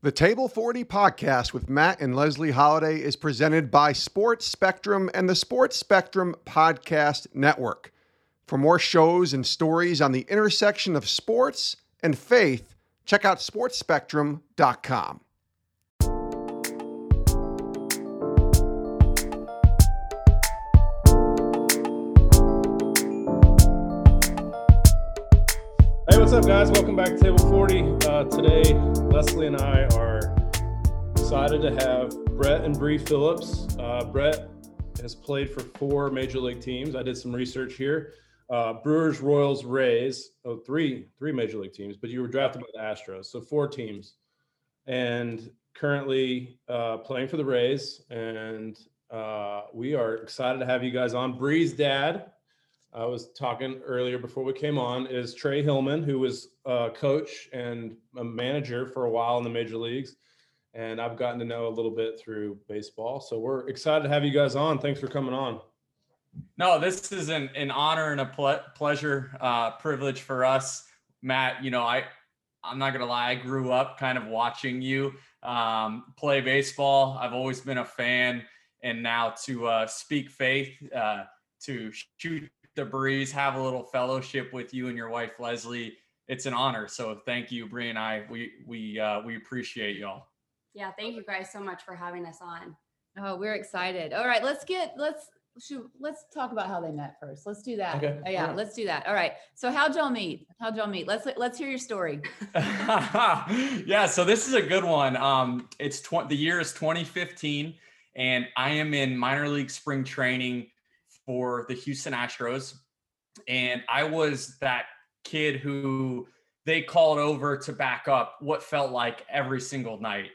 The Table 40 podcast with Matt and Leslie Holliday is presented by Sports Spectrum and the Sports Spectrum Podcast Network. For more shows and stories on the intersection of sports and faith, check out sportspectrum.com. what's up, guys? Welcome back to Table 40. Uh, today, Leslie and I are excited to have Brett and Bree Phillips. Uh, Brett has played for four major league teams. I did some research here. Uh, Brewers, Royals, Rays. Oh, three, three major league teams, but you were drafted by the Astros, so four teams. And currently uh, playing for the Rays. And uh, we are excited to have you guys on. Bree's dad, I was talking earlier before we came on, is Trey Hillman, who was a coach and a manager for a while in the major leagues. And I've gotten to know a little bit through baseball. So we're excited to have you guys on. Thanks for coming on. No, this is an, an honor and a ple- pleasure, uh, privilege for us, Matt. You know, I I'm not gonna lie, I grew up kind of watching you um, play baseball. I've always been a fan, and now to uh, speak faith, uh, to shoot the breeze, have a little fellowship with you and your wife Leslie. It's an honor. So thank you, Bree and I. We we uh, we appreciate y'all. Yeah, thank you guys so much for having us on. Oh, we're excited. All right, let's get let's shoot, let's talk about how they met first. Let's do that. Okay, Oh, yeah, alright. let's do that. All right. So how'd y'all meet? How'd y'all meet? Let's let's hear your story. yeah, so this is a good one. Um, it's tw- the year is 2015, and I am in minor league spring training for the Houston Astros, and I was that kid who they called over to back up what felt like every single night.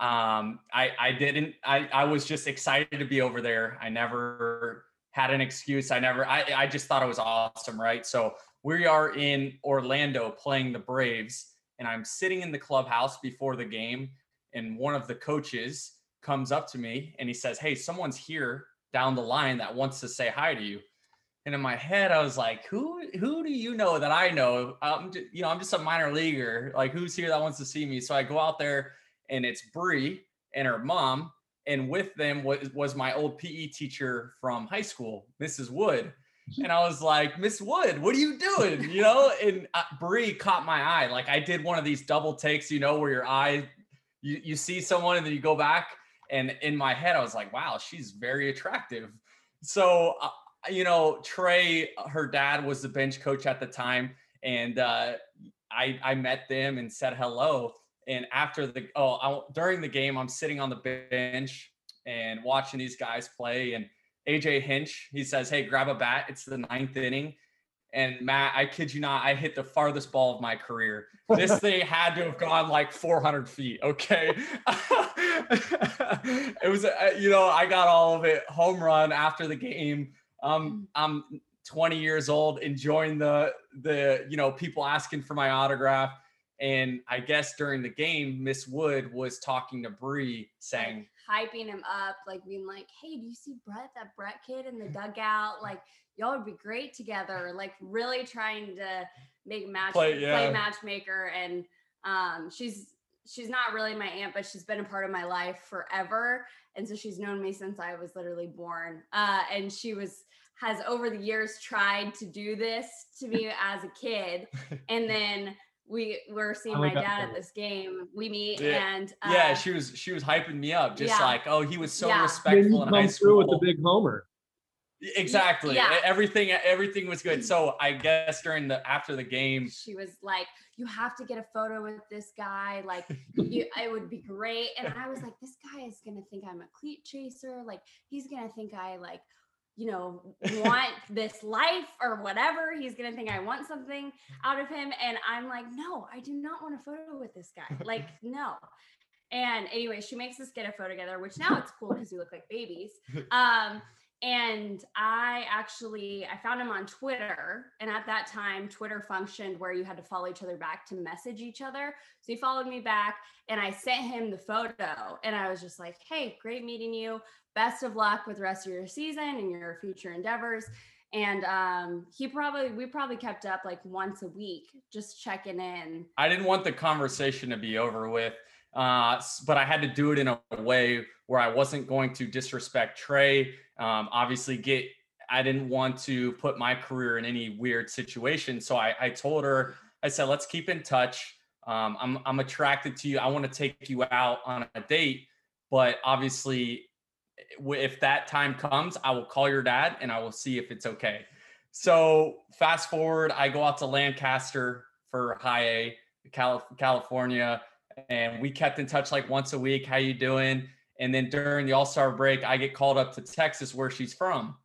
Um, I I didn't. I I was just excited to be over there. I never had an excuse. I never. I I just thought it was awesome, right? So we are in Orlando playing the Braves, and I'm sitting in the clubhouse before the game, and one of the coaches comes up to me and he says, "Hey, someone's here down the line that wants to say hi to you." And in my head, I was like, "Who? Who do you know that I know? I'm, ju- you know, I'm just a minor leaguer. Like, who's here that wants to see me?" So I go out there, and it's Bree and her mom, and with them was was my old PE teacher from high school, Mrs. Wood. And I was like, Miss Wood, what are you doing? You know, and uh, Bree caught my eye. Like I did one of these double takes, you know, where your eye, you, you see someone and then you go back. And in my head, I was like, wow, she's very attractive. So, uh, you know, Trey, her dad was the bench coach at the time. And uh, I, I met them and said hello. And after the, oh, I, during the game, I'm sitting on the bench and watching these guys play. And AJ Hinch, he says, Hey, grab a bat. It's the ninth inning. And Matt, I kid you not, I hit the farthest ball of my career. This thing had to have gone like 400 feet. Okay. it was, uh, you know, I got all of it home run after the game. Um, I'm 20 years old, enjoying the, the, you know, people asking for my autograph. And I guess during the game, Miss Wood was talking to Bree saying, Hyping him up, like being like, hey, do you see Brett, that Brett kid in the dugout? Like, y'all would be great together. Like, really trying to make match Play- play, matchmaker. And um, she's she's not really my aunt, but she's been a part of my life forever. And so she's known me since I was literally born. Uh, and she was has over the years tried to do this to me as a kid. And then we were seeing I my like that dad at this game. We meet Yeah. and uh, yeah, she was she was hyping me up, just yeah. like, oh, he was so Yeah. respectful in high through school. with the big homer. Exactly. Yeah. Everything everything was good. So I guess during the after the game, she was like, "You have to get a photo with this guy. Like, you, it would be great." And I was like, "This guy is gonna think I'm a cleat chaser. Like, he's gonna think I like, you know, want this life or whatever. He's gonna think I want something out of him." And I'm like, "No, I do not want a photo with this guy. Like, no." And anyway, she makes us get a photo together, which now it's cool because we look like babies. Um, and I actually I found him on Twitter, and at that time, Twitter functioned where you had to follow each other back to message each other. So he followed me back, and I sent him the photo, and I was just like, "Hey, great meeting you. Best of luck with the rest of your season and your future endeavors." And um, he probably we probably kept up like once a week, just checking in. I didn't want the conversation to be over with. Uh, but I had to do it in a way where I wasn't going to disrespect Trey. Um, obviously, get I didn't want to put my career in any weird situation. So I, I told her, I said, let's keep in touch. Um, I'm I'm attracted to you. I want to take you out on a date, but obviously, if that time comes, I will call your dad and I will see if it's okay. So fast forward, I go out to Lancaster for high A, California, and we kept in touch like once a week. How you doing? And then during the All Star break, I get called up to Texas, where she's from,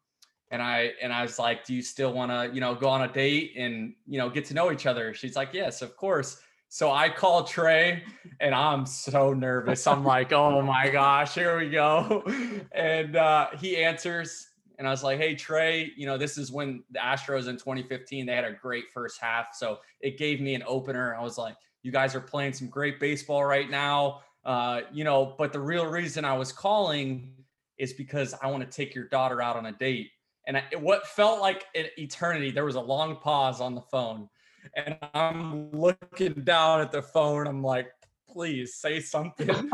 and I and I was like, "Do you still want to, you know, go on a date and you know get to know each other?" She's like, "Yes, of course." So I call Trey, and I'm so nervous. I'm like, "Oh my gosh, here we go!" And uh, he answers, and I was like, "Hey Trey, you know, this is when the Astros in 2015 they had a great first half, so it gave me an opener. I was like, you guys are playing some great baseball right now, uh, you know, but the real reason I was calling is because I want to take your daughter out on a date." And I, what felt like an eternity, there was a long pause on the phone, and I'm looking down at the phone. I'm like, "Please say something."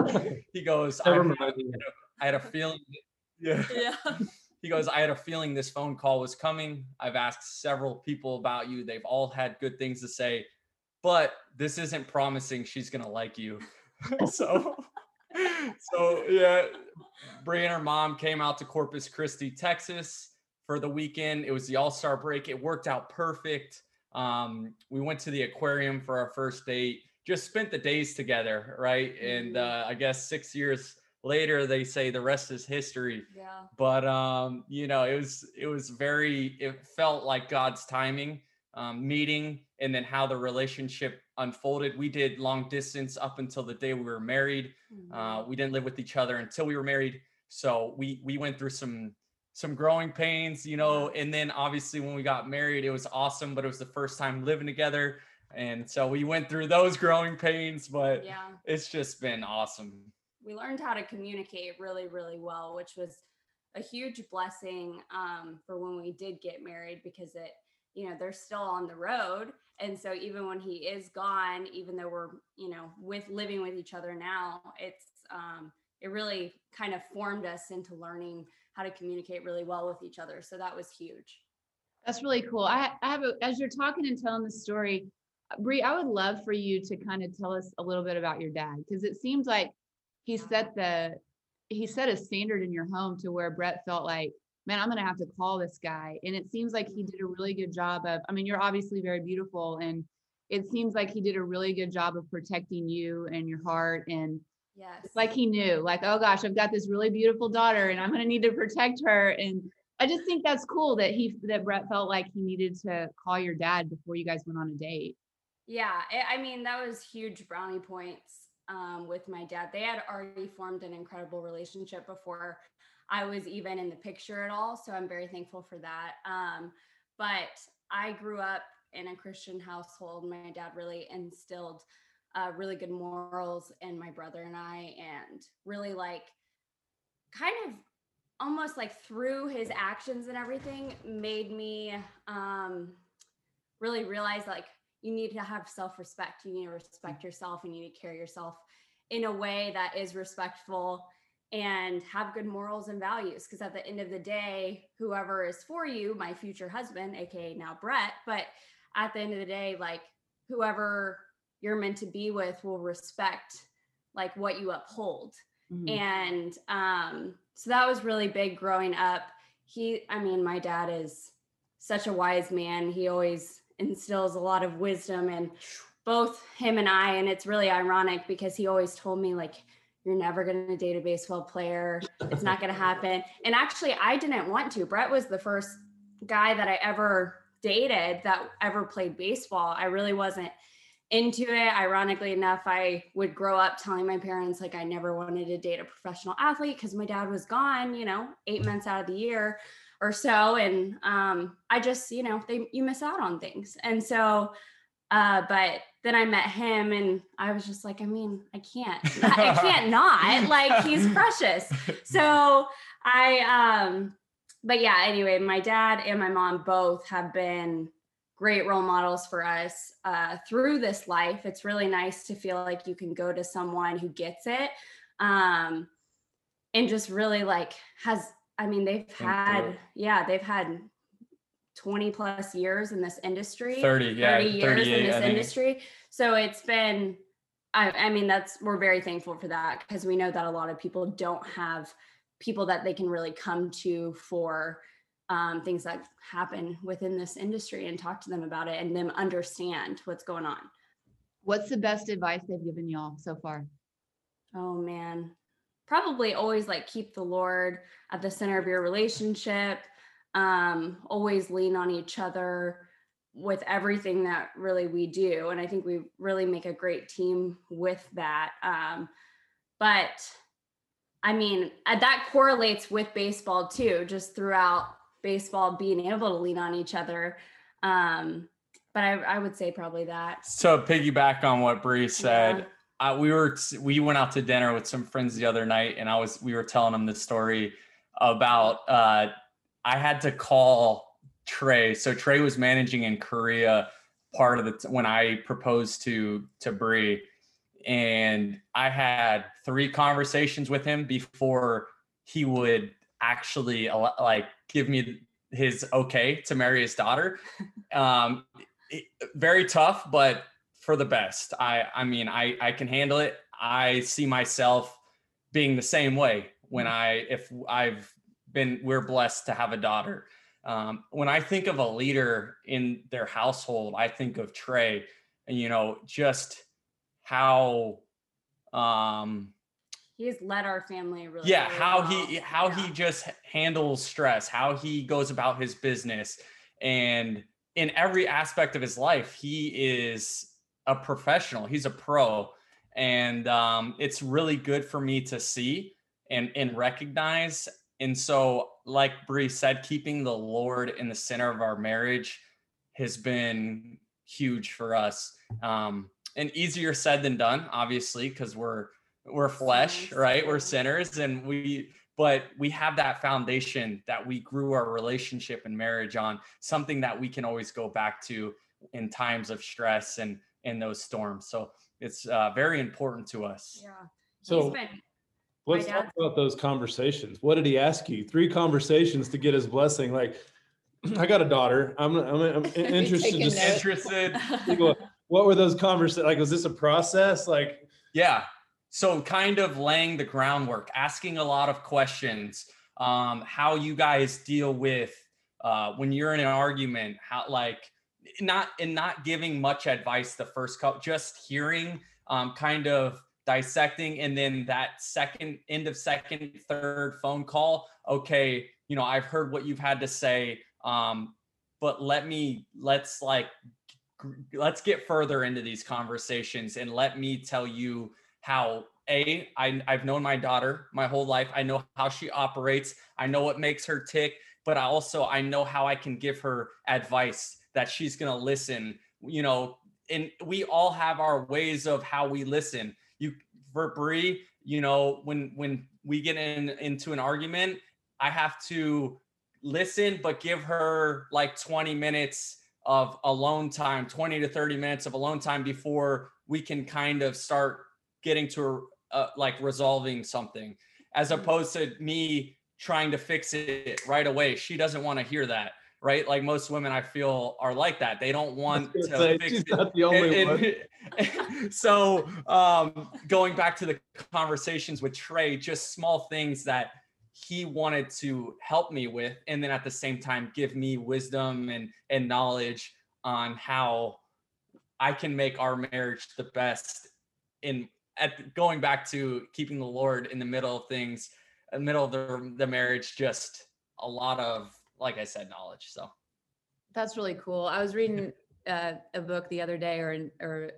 he goes, I. I had a feeling. Yeah. Yeah. He goes, I had a feeling this phone call was coming. I've asked several people about you. They've all had good things to say, but this isn't promising she's going to like you. so, so yeah, Bree and her mom came out to Corpus Christi, Texas for the weekend. It was the All Star break. It worked out perfect. Um, we went to the aquarium for our first date, just spent the days together, right? And uh, I guess six years later, they say the rest is history Yeah. but um you know it was it was very it felt like god's timing um meeting and then how the relationship unfolded. We did long distance up until the day we were married. Uh we didn't live with each other until we were married. So we we went through some some growing pains you know and then obviously when we got married it was awesome but it was the first time living together. And so we went through those growing pains but yeah. it's just been awesome. We learned how to communicate really really well which was a huge blessing um, for when we did get married because it you know they're still on the road and so even when he is gone even though we're you know with living with each other now it's um, it really kind of formed us into learning how to communicate really well with each other so that was huge That's really cool. I, I have a, as you're talking and telling the story, Bree, I would love for you to kind of tell us a little bit about your dad because it seems like he set the he set a standard in your home to where Brett felt like, man, I'm gonna have to call this guy. And it seems like he did a really good job of, I mean, you're obviously very beautiful and it seems like he did a really good job of protecting you and your heart and yes it's like he knew like oh gosh i've got this really beautiful daughter and i'm going to need to protect her and i just think that's cool that he that brett felt like he needed to call your dad before you guys went on a date Yeah, I I mean that was huge brownie points um, with my dad. They had already formed an incredible relationship before I was even in the picture at all. So I'm very thankful for that. Um, but I grew up in a Christian household. My dad really instilled uh, really good morals in my brother and I, and really like kind of almost like through his actions and everything made me um, really realize like you need to have self-respect you need to respect yourself and you need to carry yourself in a way that is respectful and have good morals and values because at the end of the day whoever is for you my future husband aka now brett but at the end of the day like whoever you're meant to be with will respect like what you uphold. Mhm. and um, so that was really big growing up. He i mean my dad is such a wise man. He always instills a lot of wisdom in both him and i and it's really ironic because he always told me like you're never going to date a baseball player it's not going to happen and actually i didn't want to brett was the first guy that i ever dated that ever played baseball i really wasn't into it. Ironically enough, I would grow up telling my parents like I never wanted to date a professional athlete because my dad was gone, you know, eight months out of the year or so. And um, I just, you know, they you miss out on things. And so uh, but then I met him and I was just like, I mean, I can't, I can't not like he's precious. So I um but yeah, anyway, my dad and my mom both have been great role models for us uh, through this life. It's really nice to feel like you can go to someone who gets it um, and just really like has, I mean, they've had, yeah, they've had 20 plus years in this industry 30 yeah 30 years in this industry. So it's been I, I mean that's we're very thankful for that because we know that a lot of people don't have people that they can really come to for um, things that happen within this industry and talk to them about it and them understand what's going on. What's the best advice they've given y'all so far? oh man. Probably always like keep the lord at the center of your relationship um, always lean on each other with everything that really we do. And I think we really make a great team with that. Um, but I mean, uh, that correlates with baseball too, just throughout baseball being able to lean on each other. Um, but I, I would say probably that. So piggyback on what Bree said, Yeah. uh, we were we went out to dinner with some friends the other night, and I was we were telling them the story about uh, I had to call Trey. So Trey was managing in Korea part of the t- when I proposed to to Bree, and I had three conversations with him before he would actually like give me his okay to marry his daughter. Um, very tough, but for the best. I I mean I I can handle it. I see myself being the same way when I if I've been we're blessed to have a daughter. Um, when I think of a leader in their household, I think of Trey, and you know just how um He's led our family really. yeah really how well. he how Yeah. he just handles stress how he goes about his business and in every aspect of his life he is a professional he's a pro and um, it's really good for me to see and and recognize and so like Bree said keeping the lord in the center of our marriage has been huge for us. Um, and easier said than done obviously because we're we're flesh right? We're sinners and we but we have that foundation that we grew our relationship and marriage on something that we can always go back to in times of stress and in those storms. So it's uh, very important to us. Yeah. So He's been let's My talk about those conversations. What did he ask you? Three conversations to get his blessing. Like, I got a daughter. I'm, I'm, I'm interested. Taking To notes. interested what, what were those conversations? Like, was this a process? Like, Yeah. So kind of laying the groundwork, asking a lot of questions, um, how you guys deal with uh, when you're in an argument, how like not and not giving much advice the first couple, just hearing, um, kind of dissecting, and then that second end of second, third phone call. Okay, you know, I've heard what you've had to say, um, but let me let's like let's get further into these conversations and let me tell you how a I, i've known my daughter my whole life i know how she operates i know what makes her tick but i also i know how i can give her advice that she's going to listen you know and we all have our ways of how we listen you for Bree, you know when when we get in into an argument i have to listen but give her like 20 minutes of alone time 20 to 30 minutes of alone time before we can kind of start getting to uh, like resolving something as opposed to me trying to fix it right away. She doesn't want to hear that right? Like most women i feel are like that. They don't want to say, fix she's it. not the only and- one. and- so um going back to the conversations with trey just small things that he wanted to help me with and then at the same time give me wisdom and and knowledge on how i can make our marriage the best in at going back to keeping the lord in the middle of things in the middle of the, the marriage just a lot of like i said knowledge so That's really cool. I was reading uh, a book the other day, or or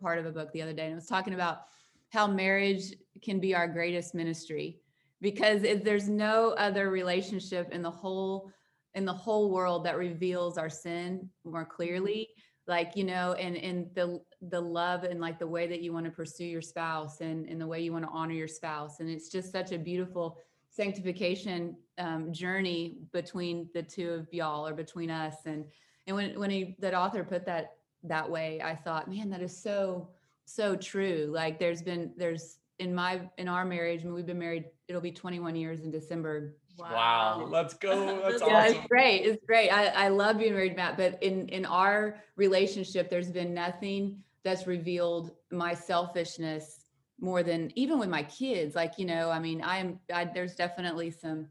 part of a book the other day, and it was talking about how marriage can be our greatest ministry because if there's no other relationship in the whole in the whole world that reveals our sin more clearly like you know and and the the love and like the way that you want to pursue your spouse and and the way you want to honor your spouse and it's just such a beautiful sanctification um, journey between the two of y'all or between us and And when when he that author put that that way, I thought, man, that is so so true. Like there's been there's in my in our marriage, I mean, we've been married. It'll be 21 years in December. Wow, let's go. That's yeah, awesome. it's great. It's great. I, I love being married, Matt. But in in our relationship, there's been nothing that's revealed my selfishness more than even with my kids. Like you know, I mean, I am. I, there's definitely some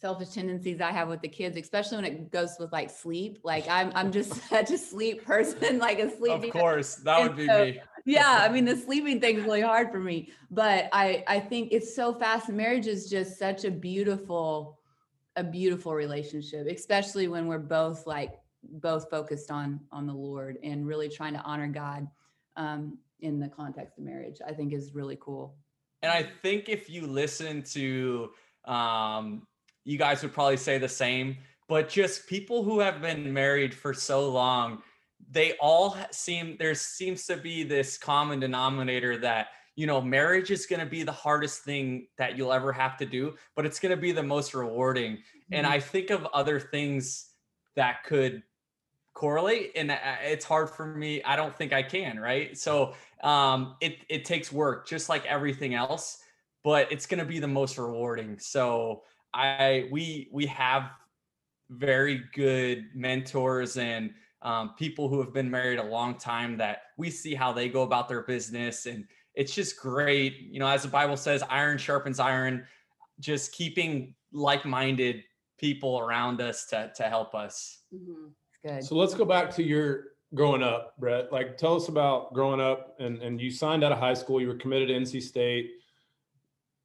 selfish tendencies I have with the kids, especially when it goes with like sleep. Like I'm I'm just such a sleep person, like a sleep. Of course, that would be so- me. yeah i mean the sleeping thing is really hard for me but i i think it's so fast marriage is just such a beautiful a beautiful relationship especially when we're both like both focused on on the lord and really trying to honor god um in the context of marriage i think is really cool. And I think if you listen to, um, you guys would probably say the same, but just people who have been married for so long, they all seem, there seems to be this common denominator that, you know, marriage is going to be the hardest thing that you'll ever have to do, but it's going to be the most rewarding. And I think of other things that could correlate and it's hard for me i don't think i can right? So um it it takes work just like everything else but it's going to be the most rewarding. So i we we have very good mentors and um, people who have been married a long time that we see how they go about their business and it's just great. You know as the bible says iron sharpens iron. Just keeping like-minded people around us to to help us. Mhm. good. So let's go back to your growing up, Brett. Like, tell us about growing up and, and you signed out of high school. You were committed to NC State.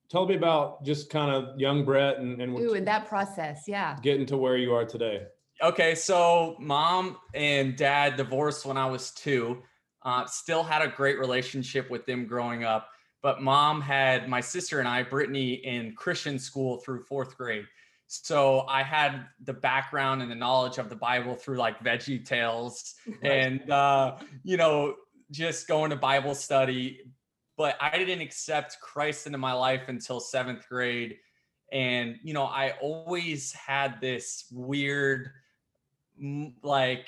Tell me about just kind of young Brett and, and Ooh, in that process yeah getting to where you are today. Okay, so mom and dad divorced when I was two. Uh, still had a great relationship with them growing up, but mom had my sister and I, Brittany, in Christian school through fourth grade. So I had the background and the knowledge of the Bible through like Veggie Tales and uh, you know just going to Bible study. But I didn't accept Christ into my life until seventh grade, and you know I always had this weird like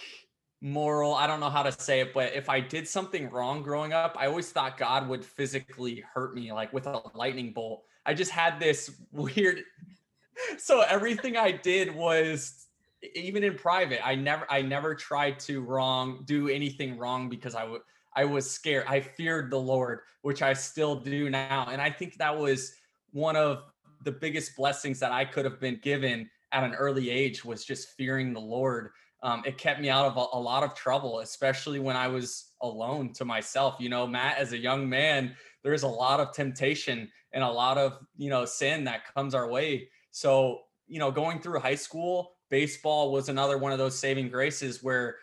moral i don't know how to say it but if i did something wrong growing up i always thought god would physically hurt me like with a lightning bolt. I just had this weird so everything i did was even in private i never i never tried to wrong do anything wrong because i would i was scared i feared the lord which i still do now and i think that was one of the biggest blessings that i could have been given at an early age was just fearing the Lord. Um, it kept me out of a, a lot of trouble, especially when I was alone to myself. You know, Matt, as a young man, there's a lot of temptation and a lot of, you know, sin that comes our way. So, you know, going through high school, baseball was another one of those saving graces where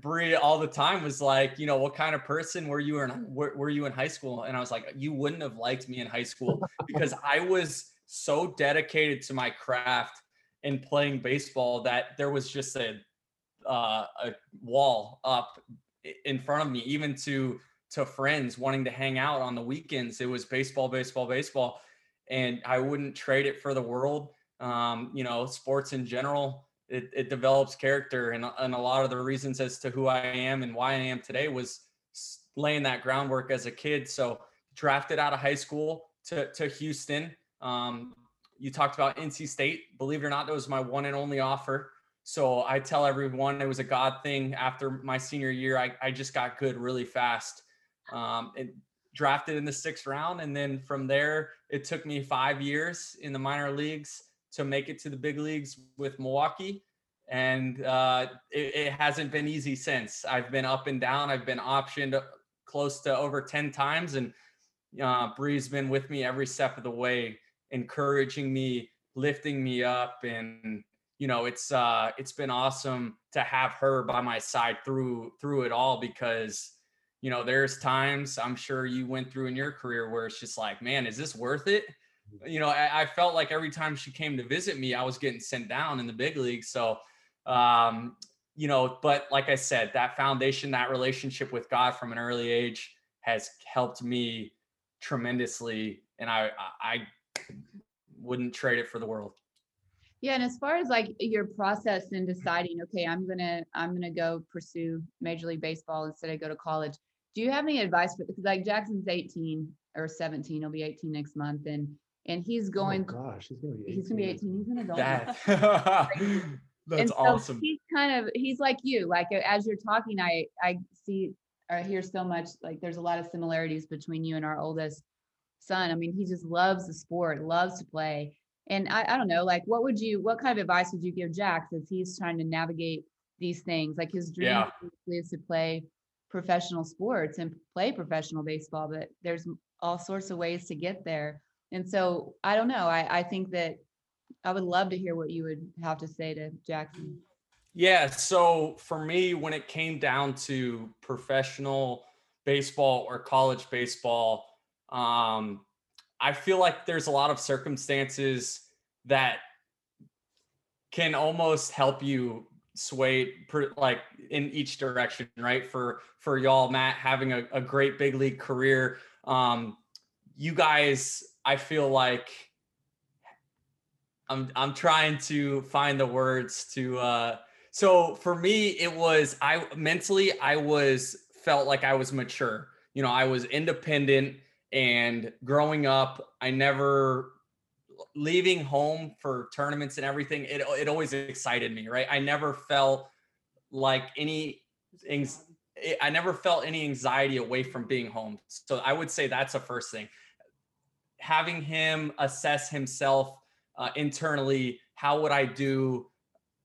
Bree all the time was like, you know, what kind of person were you in were, were you in high school? And I was like, you wouldn't have liked me in high school because I was so dedicated to my craft and playing baseball that there was just a uh, a wall up in front of me, even to to friends wanting to hang out on the weekends. It was baseball, baseball, baseball, and I wouldn't trade it for the world. Um, you know, sports in general, it, it develops character, and and a lot of the reasons as to who I am and why I am today was laying that groundwork as a kid. So drafted out of high school to to Houston. Um, you talked about NC State. Believe it or not, that was my one and only offer. So I tell everyone it was a God thing. After my senior year, I, I just got good really fast. Um, and drafted in the sixth round. And then from there, it took me five years in the minor leagues to make it to the big leagues with Milwaukee. And uh, it, it hasn't been easy since. I've been up and down. I've been optioned close to over 10 times. And uh, Bree's been with me every step of the way encouraging me, lifting me up, and you know, it's uh, it's been awesome to have her by my side through through it all because you know, there's times I'm sure you went through in your career where it's just like, man, is this worth it? You know, I, I felt like every time she came to visit me, I was getting sent down in the big league. So, um, you know, but like I said, that foundation, that relationship with God from an early age has helped me tremendously and I I wouldn't trade it for the world. Yeah, and as far as like your process in deciding, okay, I'm gonna I'm gonna go pursue Major League Baseball instead of go to college. Do you have any advice for because like Jackson's 18 or 17, he'll be 18 next month, and and he's oh going. Oh gosh, he's gonna be. 18. He's gonna be 18. He's an adult. That that's and so awesome. He's kind of he's like you. Like as you're talking, I I see or hear so much. Like there's a lot of similarities between you and our oldest son. I mean, he just loves the sport, loves to play. And I, I don't know, like what would you what kind of advice would you give Jax as he's trying to navigate these things? Like his dream Yeah. is to play professional sports and play professional baseball, but there's all sorts of ways to get there. And so I don't know. I, I think that I would love to hear what you would have to say to Jackson. Yeah. So for me, when it came down to professional baseball or college baseball, um, I feel like there's a lot of circumstances that can almost help you sway per, like in each direction, right? For for y'all, Matt having a, a great big league career. Um, you guys, I feel like I'm I'm trying to find the words to uh so for me it was I mentally I was felt like I was mature. You know, I was independent and growing up I never leaving home for tournaments and everything it it always excited me, right? I never felt like any anx- I never felt any anxiety away from being home. So I would say that's the first thing. Having him assess himself uh, internally how would i do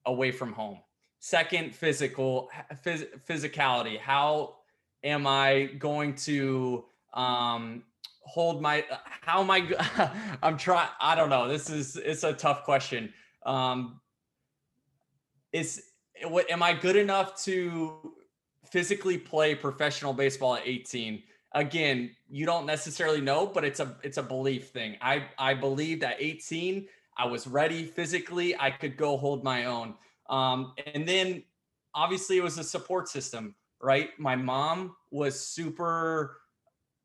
away from home second physical phys- physicality how am i going to um hold my how am i i'm trying i don't know this is it's a tough question um is what am i good enough to physically play professional baseball at 18 again you don't necessarily know but it's a it's a belief thing i i believed at 18 I was ready physically. I could go hold my own. Um, and then obviously it was a support system, right? My mom was super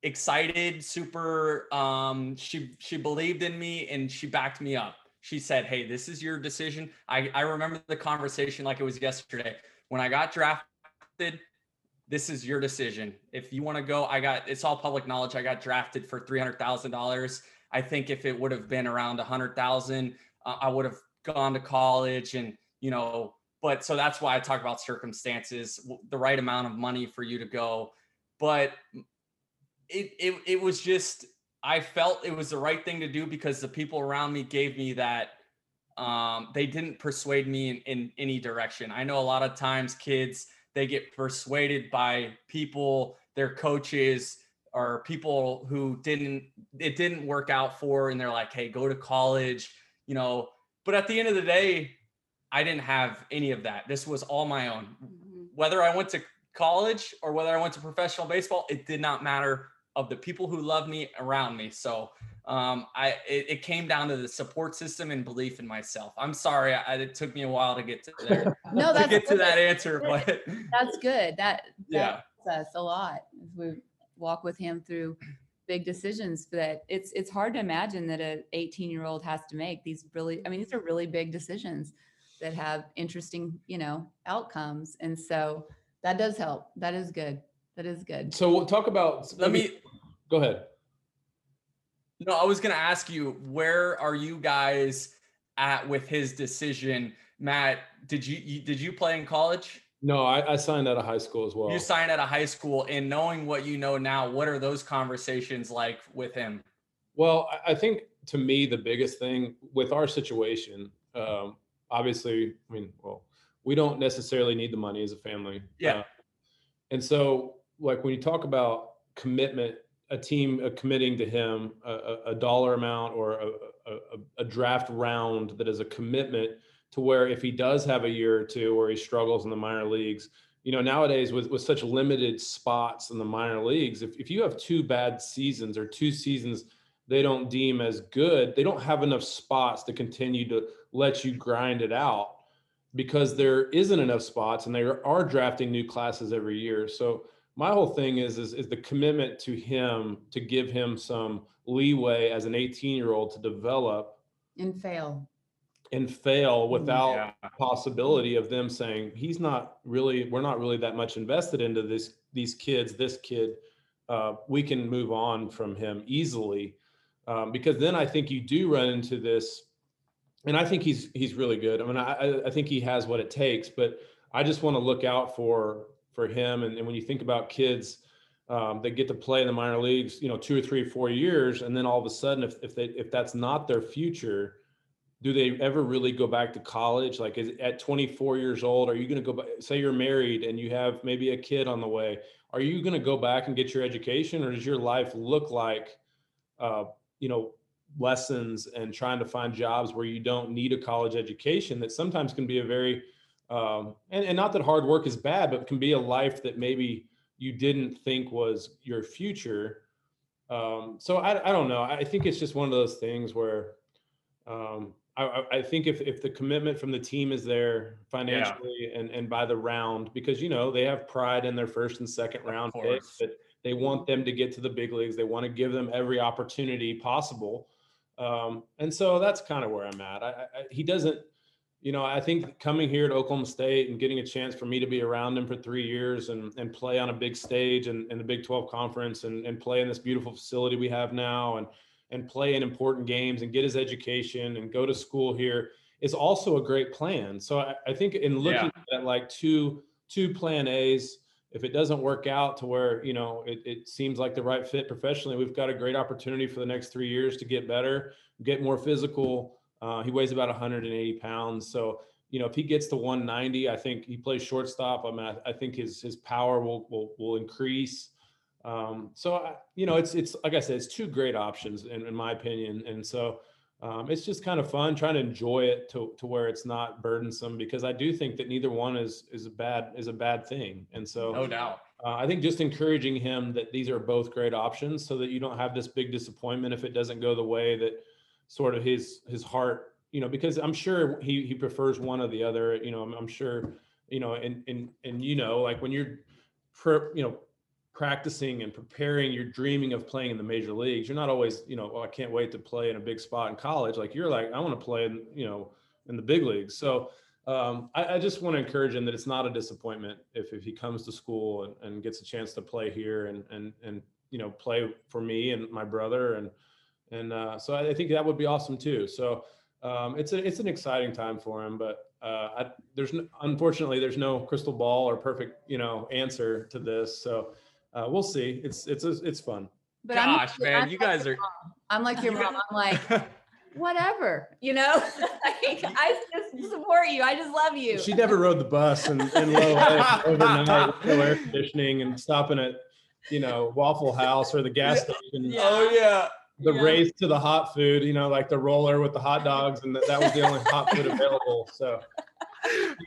excited, super um, she she believed in me and she backed me up. She said, Hey, this is your decision. I, I remember the conversation like it was yesterday. When I got drafted, this is your decision. If you want to go, I got it's all public knowledge. I got drafted for three hundred thousand dollars. I think if it would have been around a hundred thousand, uh, I would have gone to college and you know. But so that's why I talk about circumstances, the right amount of money for you to go. But it it it was just I felt it was the right thing to do because the people around me gave me that. Um, they didn't persuade me in, in any direction. I know a lot of times kids they get persuaded by people, their coaches, or people who didn't it didn't work out for and they're like hey go to college you know but at the end of the day i didn't have any of that this was all my own Mhm. whether i went to college or whether i went to professional baseball it did not matter of the people who love me around me. So um, I it, it came down to the support system and belief in myself. I'm sorry, I, it took me a while to get to there No, to that's get to that answer, but That's good. That yeah, that helps us a lot as we walk with him through big decisions that it's it's hard to imagine that a 18 year old has to make these really i mean these are really big decisions that have interesting you know outcomes. And so that does help. That is good. That is good. So we'll talk about. let me go ahead. No, I was going to ask you, where are you guys at with his decision? Matt, did you, you did you play in college? No, I, I signed out of high school as well. You signed out of high school, and knowing what you know now, what are those conversations like with him? Well, I- I think to me the biggest thing with our situation, um, obviously, I mean, well, we don't necessarily need the money as a family. Yeah. Uh, and so, like when you talk about commitment, a team uh, committing to him a, a, dollar amount or a, a, a- draft round that is a commitment to where if he does have a year or two where he struggles in the minor leagues, you know, nowadays with, with such limited spots in the minor leagues, if, if you have two bad seasons or two seasons they don't deem as good, they don't have enough spots to continue to let you grind it out because there isn't enough spots and they are drafting new classes every year. So my whole thing is, is is the commitment to him to give him some leeway as an 18 year old to develop and fail. and fail without Yeah. possibility of them saying he's not really we're not really that much invested into this these kids this kid. Uh, we can move on from him easily. Um, because then i think you do run into this and i think he's he's really good. I mean i I- i think he has what it takes but i just want to look out for for him. And, and when you think about kids um, that get to play in the minor leagues you know two or three four years and then all of a sudden if, if they if that's not their future do they ever really go back to college? Like is at 24 years old are you going to go back say you're married and you have maybe a kid on the way are you going to go back and get your education or does your life look like uh, you know lessons and trying to find jobs where you don't need a college education that sometimes can be a very um, and, and not that hard work is bad but can be a life that maybe you didn't think was your future. Um, so I, I don't know. I think it's just one of those things where um, I, I- think if, if the commitment from the team is there financially and, and by the round, because you know they have pride in their first and second round picks, that they want them to get to the big leagues. They want to give them every opportunity possible, um, and so that's kind of where I'm at. I, I- he doesn't, you know, I think coming here to Oklahoma State and getting a chance for me to be around him for three years and, and play on a big stage and in the Big 12 conference and, and play in this beautiful facility we have now and and play in important games and get his education and go to school here is also a great plan. So I, I think in looking at like two two plan A's, if it doesn't work out to where you know it, it seems like the right fit professionally, we've got a great opportunity for the next three years to get better, get more physical. Uh, he weighs about 180 pounds, so you know if he gets to 190, I think he plays shortstop. I mean, I, I think his his power will will will increase. Um, so I, you know, it's it's like I said, it's two great options in, in my opinion, and so um, it's just kind of fun trying to enjoy it to to where it's not burdensome because I do think that neither one is is a bad is a bad thing, and so No doubt. uh, I think just encouraging him that these are both great options so that you don't have this big disappointment if it doesn't go the way that sort of his his heart, you know, because I'm sure he he prefers one or the other. You know, I'm, I'm sure, you know, and and and you know, like when you're, you know, practicing and preparing, you're dreaming of playing in the major leagues. You're not always, you know, oh, I can't wait to play in a big spot in college. Like you're like, I want to play in, you know, in the big leagues. So um, I, I just want to encourage him that it's not a disappointment if, if he comes to school and, and gets a chance to play here and, and, and, you know, play for me and my brother. And, and uh, so I think that would be awesome too. So um, it's a, it's an exciting time for him, but uh, I, there's no, unfortunately there's no crystal ball or perfect, you know, answer to this. So uh, we'll see. It's, it's, it's fun. But I'm Gosh, man, I'm you like guys are- mom. I'm like your mom. I'm like, whatever, you know. like, I just support you. I just love you. She never rode the bus and, and low overnight no air conditioning and stopping at, you know, Waffle House or the gas station. Oh yeah. The yeah. race to the hot food, you know, like the roller with the hot dogs, and that, that was the only hot food available. So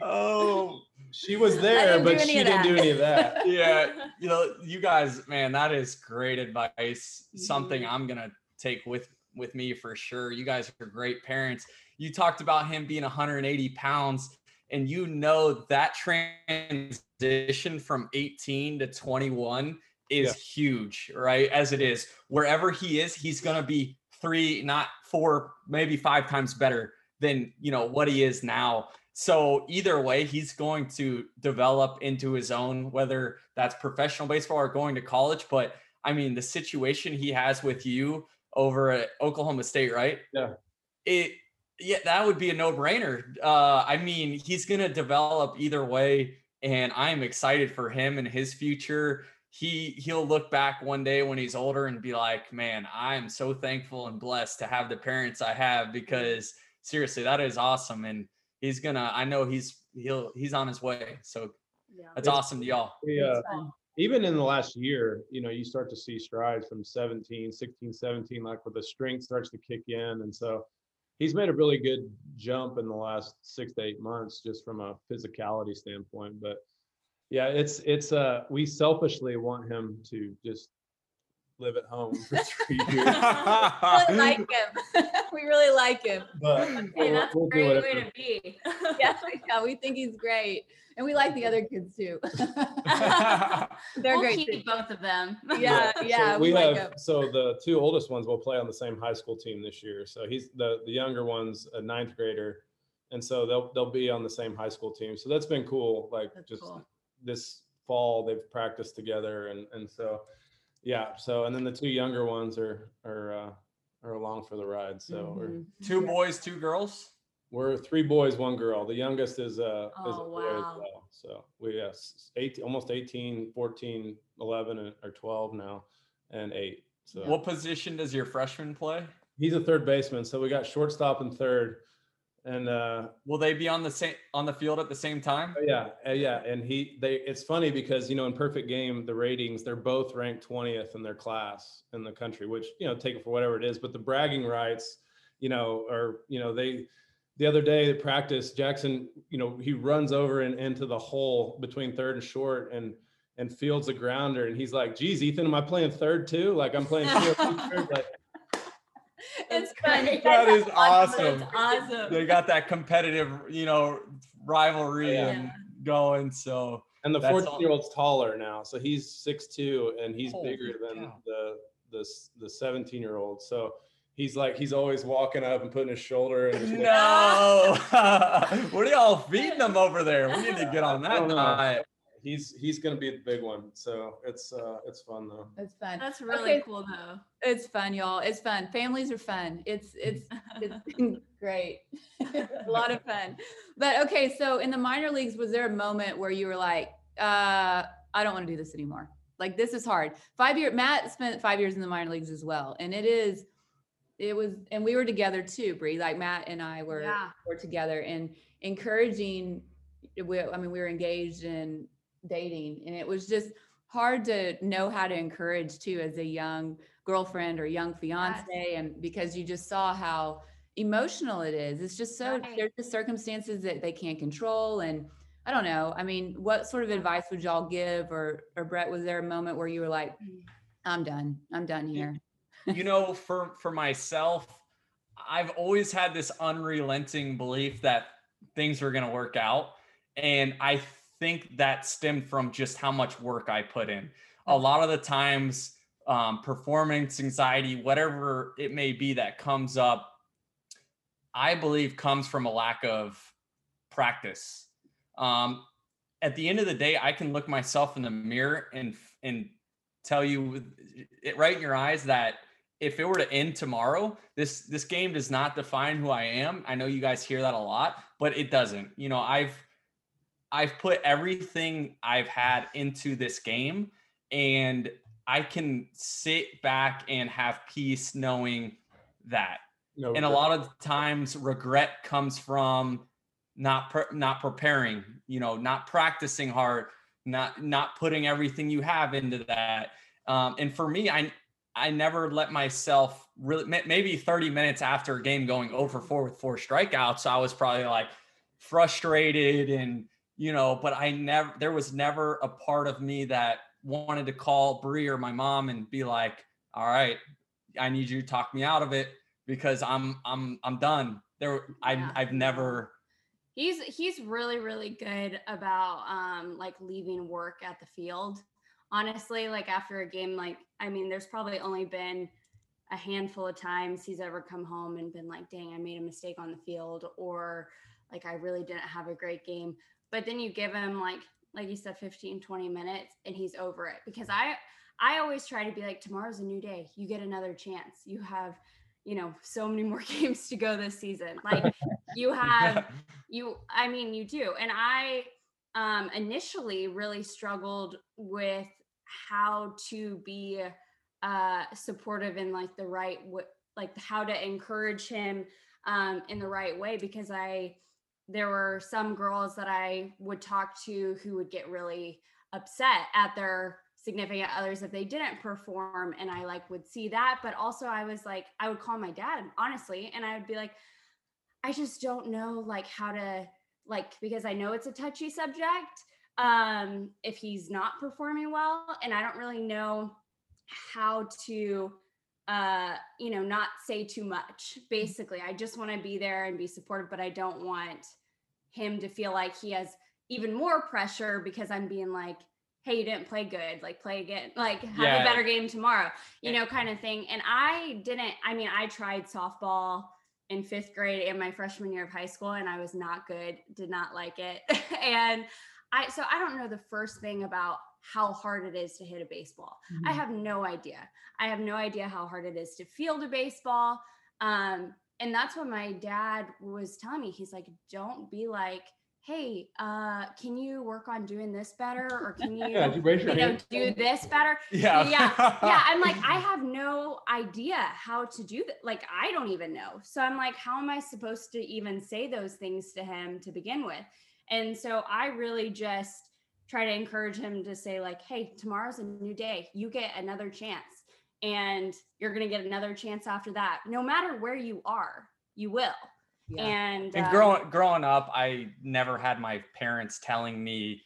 Oh she was there, but she didn't do any of that. yeah. You know, you guys, man, that is great advice. Mm-hmm. Something I'm gonna take with with me for sure. You guys are great parents. You talked about him being 180 pounds, and you know that transition from 18 to 21 is Yeah. huge, right? As it is, wherever he is, he's gonna be three, not four, maybe five times better than you know what he is now. So either way, he's going to develop into his own, whether that's professional baseball or going to college. But I mean, the situation he has with you over at Oklahoma State, right? Yeah. It yeah, that would be a no-brainer. Uh, I mean, he's gonna develop either way, and I'm excited for him and his future. He he'll look back one day when he's older and be like, "Man, I am so thankful and blessed to have the parents I have because seriously, that is awesome." And he's gonna, I know he's he'll he's on his way. So Yeah. that's It's- awesome to y'all. We, uh, It's fun. even in the last year, you know, you start to see strides from 17, 16, 17, like where the strength starts to kick in. And so he's made a really good jump in the last six to eight months, just from a physicality standpoint. But yeah, it's, it's, uh, we selfishly want him to just live at home for three years. We really like him. we really like him. But Hey, we'll- that's we'll a great way to be. Yeah, yeah, we think he's great, and we like the other kids too. They're we'll great. keep too. both of them. Yeah, So yeah, we we have him. so the two oldest ones will play on the same high school team this year. So he's the the younger one's a ninth grader, and so they'll they'll be on the same high school team. So that's been cool. Like That's just cool. This fall they've practiced together, and and so yeah. So and then the two younger ones are are uh, are along for the ride. So we're Mhm. Two boys, two girls. we're three boys, one girl. The youngest is uh is a Oh, boy as wow. well. So we yes, 18, almost 18, 14, 11 or 12 now and 8. So What position does your freshman play? he's a third baseman, so we got shortstop and third. And uh Will they be on the same on the field at the same time? Oh, yeah, uh, yeah, and he they it's funny because you know in perfect game the ratings they're both ranked 20th in their class in the country, which you know take it for whatever it is, but the bragging rights, you know, are you know they the other day at practice Jackson, you know, he runs over and into the hole between third and short and and fields a grounder and he's like, geez, Ethan, am I playing third too? Like I'm playing field. Like, It's great. great. That is It's awesome. awesome. They got that competitive, you know, rivalry Yeah. and going. So And the 14 year old's taller now, so he's 6'2 and he's Holy bigger than cow. the the the 17 year old. So he's like he's always walking up and putting his shoulder and his no. what are y'all feeding them over there? We need to get on that don't diet. He's he's gonna be the big one. So it's uh it's fun though. It's fun. That's really Okay. cool though. It's fun, y'all. It's fun. Families are fun. It's it's it's great. a lot of fun. But okay, so in the minor leagues, was there a moment where you were like, uh, I don't want to do this anymore? Like this is hard. Five year Matt spent five years in the minor leagues as well. And it is it was and we were together too, Bree. Like Matt and I were Yeah. were together and encouraging we, I mean, we were engaged in dating and it was just hard to know how to encourage too as a young girlfriend or young fiance and because you just saw how emotional it is. It's just so Right. there's just circumstances that they can't control and i don't know. I mean what sort of advice would y'all give or or brett was there a moment where you were like Mm. i'm done. I'm done here. you know, for for myself, I've always had this unrelenting belief that things were going to work out, and I think that stemmed from just how much work I put in. A lot of the times, um, performance anxiety, whatever it may be that comes up, I believe comes from a lack of practice. Um, at the end of the day, I can look myself in the mirror and and tell you it right in your eyes that if it were to end tomorrow, this this game does not define who I am. I know you guys hear that a lot, but it doesn't. You know, I've I've put everything I've had into this game and I can sit back and have peace knowing that. No, And a lot of times regret comes from not pre- not preparing, you know, not practicing hard, not not putting everything you have into that. Um, and for me, I I never let myself really maybe 30 minutes after a game going over four with four strikeouts, I was probably like frustrated and you know, but I never there was never a part of me that wanted to call Bree or my mom and be like, all right, I need you to talk me out of it because I'm I'm I'm done. There I, I've never He's he's really really good about um like leaving work at the field. Honestly, like after a game like I mean there's probably only been a handful of times he's ever come home and been like, "Dang, I made a mistake on the field," or like I really didn't have a great game. But then you give him like like you said 15 20 minutes and he's over it because I I always try to be like tomorrow's a new day. You get another chance. You have you know so many more games to go this season. Like you have you i mean you do and i um initially really struggled with how to be uh supportive in like the right w- like how to encourage him um in the right way because i there were some girls that i would talk to who would get really upset at their significant others if they didn't perform and i like would see that but also i was like i would call my dad honestly and i would be like I just don't know like how to like because I know it's a touchy subject um if he's not performing well and I don't really know how to uh you know not say too much basically. I just want to be there and be supportive but I don't want him to feel like he has even more pressure because I'm being like hey you didn't play good like play again like have Yeah. a better game tomorrow you know kind of thing and I didn't I mean I tried softball in fifth grade and my freshman year of high school, and I was not good, did not like it. and I, so I don't know the first thing about how hard it is to hit a baseball. Mm-hmm. I have no idea. I have no idea how hard it is to field a baseball. Um, and that's what my dad was telling me. He's like, don't be like, hey, uh, can you work on doing this better? Or can you, Yeah, you you know, do this better? Yeah. yeah yeah i'm like i have no idea how to do that like i don't even know so i'm like how am i supposed to even say those things to him to begin with and so i really just try to encourage him to say like hey tomorrow's a new day you get another chance and you're going to get another chance after that no matter where you are you will Yeah. and And um, growing growing up, I never had my parents telling me,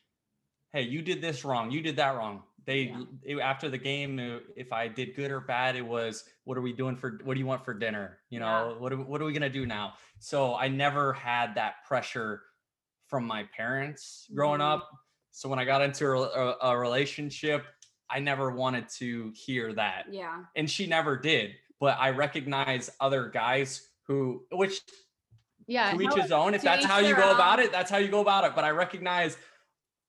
"Hey, you did this wrong. You did that wrong." They Yeah. it- after the game, uh, if I did good or bad, it was, "What are we doing for? What do you want for dinner? You know, Yeah. what are, what are we gonna do now?" So I never had that pressure from my parents growing Mhm. up. So when I got into a, a, a relationship, I never wanted to hear that yeah and she never did. But I recognize other guys who, which Yeah. to each his own. If that's how you go about it, that's how you go about it. But I recognize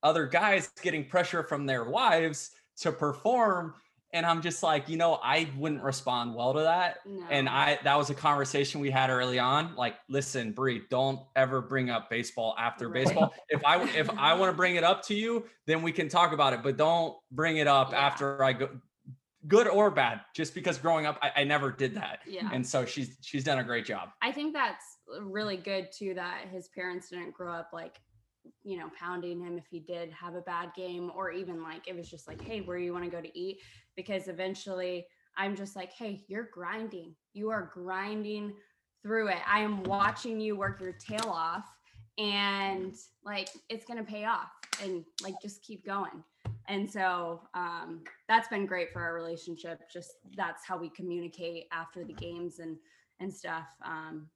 other guys getting pressure from their wives to perform. And I'm just like, you know, I wouldn't respond well to that. And. I that was a conversation we had early on. Like, listen, Bree, don't ever bring up baseball after Right. baseball. If I if I want to bring it up to you, then we can talk about it. But don't bring it up Yeah. after I go good or bad. Just because growing up, I, I never did that. yeah And so she's she's done a great job. I think that's really good too that his parents didn't grow up like, you know, pounding him if he did have a bad game, or even like it was just like, hey, where you want to go to eat? Because eventually I'm just like, hey, you're grinding. You are grinding through it. I am watching you work your tail off and like it's gonna pay off and like just keep going. And so um, that's been great for our relationship. Just that's how we communicate after the games and and stuff. Um,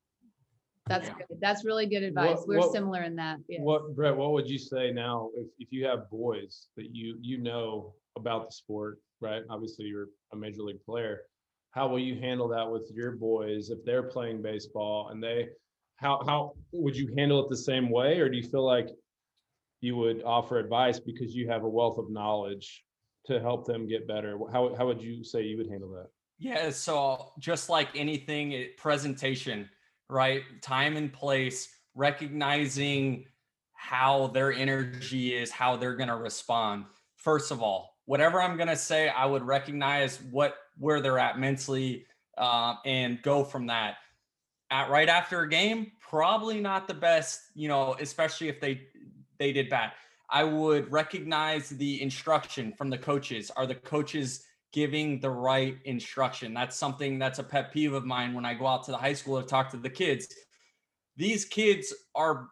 That's Yeah. good. That's really good advice. What- We're what- similar in that. Yeah. What Brett, what would you say now if, if you have boys that you you know about the sport, right? Obviously you're a major league player. How will you handle that with your boys if they're playing baseball and they how how would you handle it the same way or do you feel like you would offer advice because you have a wealth of knowledge to help them get better? How how would you say you would handle that? Yeah, so just like anything, it, presentation, right? Time and place, recognizing how their energy is, how they're going to respond. First of all, whatever I'm going to say, I would recognize what where they're at mentally uh, and go from that. At right after a game, probably not the best, you know, especially if they they did bad. I would recognize the instruction from the coaches. Are the coaches giving the right instruction. That's something that's a pet peeve of mine when I go out to the high school to talk to the kids. These kids are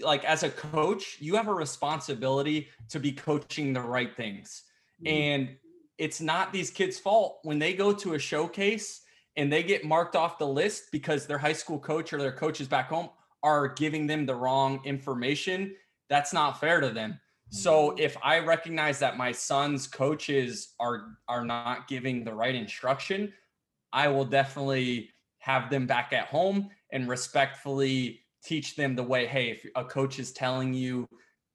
like, as a coach, you have a responsibility to be coaching the right things. Mm-hmm. And it's not these kids' fault when they go to a showcase and they get marked off the list because their high school coach or their coaches back home are giving them the wrong information. That's not fair to them. So if I recognize that my son's coaches are are not giving the right instruction, I will definitely have them back at home and respectfully teach them the way, hey, if a coach is telling you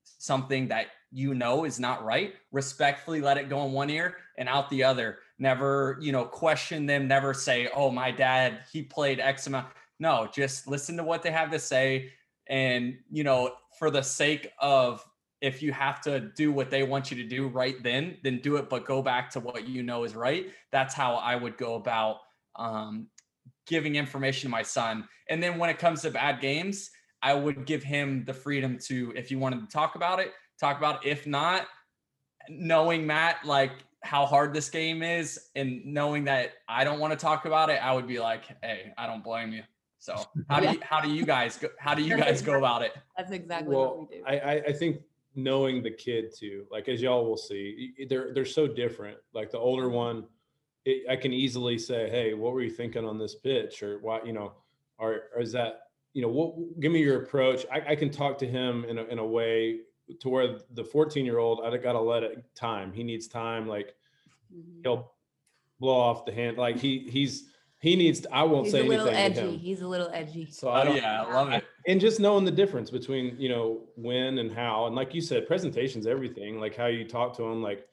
something that you know is not right, respectfully let it go in one ear and out the other. Never, you know, question them, never say, "Oh, my dad, he played X amount." No, just listen to what they have to say and, you know, for the sake of if you have to do what they want you to do right then, then do it, but go back to what you know is right. That's how I would go about um, giving information to my son. And then when it comes to bad games, I would give him the freedom to, if you wanted to talk about it, talk about it. If not, knowing Matt, like how hard this game is and knowing that I don't want to talk about it, I would be like, hey, I don't blame you. So how do you how do you guys go how do you guys go about it? That's exactly what we do. I, I I think knowing the kid too, like as y'all will see, they're they're so different. Like the older one, it, I can easily say, "Hey, what were you thinking on this pitch?" Or why, you know, or, or is that you know, what? Give me your approach. I, I can talk to him in a in a way to where the 14 year old, I got to let it time. He needs time. Like mhm. he'll blow off the hand. Like he he's he needs. To, I won't He's say a little anything to edgy. him. He's a little edgy. So I Oh don't. yeah, I love it. And just knowing the difference between you know when and how and like you said presentations everything like how you talk to them like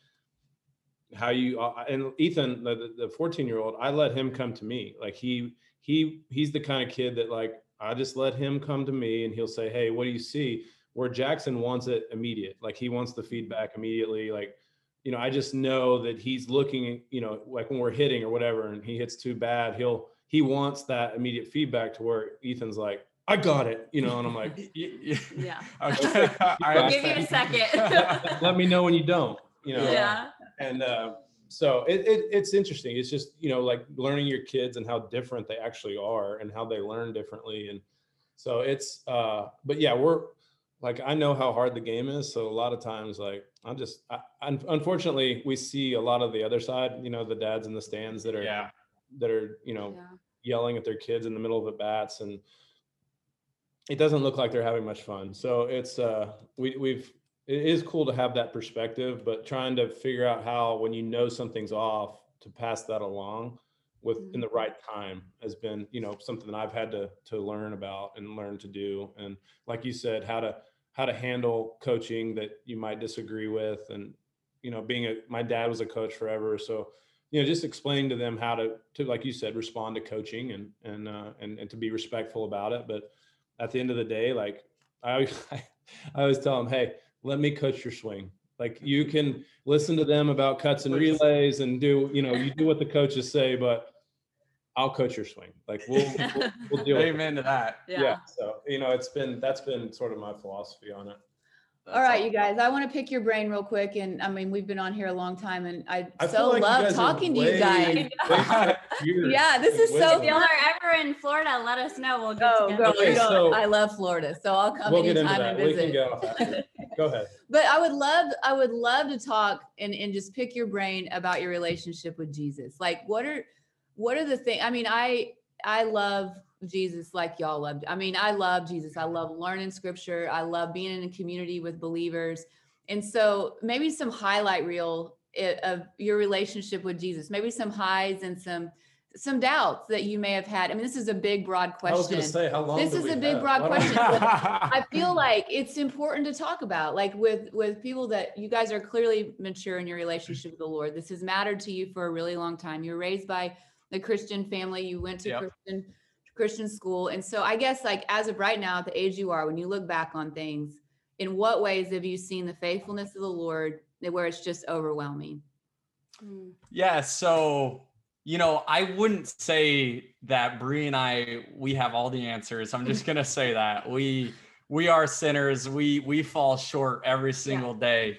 how you uh, and ethan the the 14 year old i let him come to me. Like he he he's the kind of kid that like i just let him come to me and he'll say hey what do you see? Where jackson wants it immediate like he wants the feedback immediately like you know i just know that he's looking you know like when we're hitting or whatever and he hits too bad he'll he wants that immediate feedback to where ethan's like i got it you know and i'm like Yeah. Okay. I We'll give you a second. let me know when you don't you know yeah. and uh, so it, it, it's interesting it's just you know like learning your kids and how different they actually are and how they learn differently and so it's uh but yeah we're like i know how hard the game is so a lot of times like i'm just I, un- unfortunately we see a lot of the other side you know the dads in the stands that are yeah. that are you know Yeah. yelling at their kids in the middle of at bats and it doesn't look like they're having much fun. So it's uh we, we've it is cool to have that perspective but trying to figure out how when you know something's off to pass that along with in the right time has been you know something that i've had to to learn about and learn to do. And like you said how to how to handle coaching that you might disagree with and you know being a my dad was a coach forever. So you know just explain to them how to to like you said respond to coaching and and uh, and and to be respectful about it. But at the end of the day like i always i always tell them hey let me coach your swing. Like you can listen to them about cuts and relays and do you know you do what the coaches say but i'll coach your swing. Like we'll we'll, we'll deal with it. Amen to that. yeah so you know it's been that's been sort of my philosophy on it All right, you guys, I want to pick your brain real quick. And I mean, we've been on here a long time and I, I so like love guys are talking to you guys. Yeah, this is of so If y'all are ever in Florida, let us know. We'll get Oh, together. girl, Okay, you know, so- I love Florida, so I'll come we'll get into anytime and that we can visit. get go ahead But I would love, I would love to talk and, and just pick your brain about your relationship with Jesus. Like, what are, what are the things? I mean, I, I love Jesus like y'all loved. I mean, I love Jesus. I love learning scripture. I love being in a community with believers. And so maybe some highlight reel eh, of your relationship with Jesus, maybe some highs and some, some doubts that you may have had. I mean, this is a big, broad question. i was question. gonna say how long This is a big, have? broad question. I feel like it's important to talk about, like with with people that you guys are clearly mature in your relationship with the Lord. This has mattered to you for a really long time. You're raised by the Christian family. You went to Yep. Christian Christian school, and so I guess like as of right now, at the age you are, when you look back on things, in what ways have you seen the faithfulness of the Lord that where it's just overwhelming? Mm. Yeah, so you know, I wouldn't say that Bree and I we have all the answers. I'm just gonna say that we we are sinners. We we fall short every single day.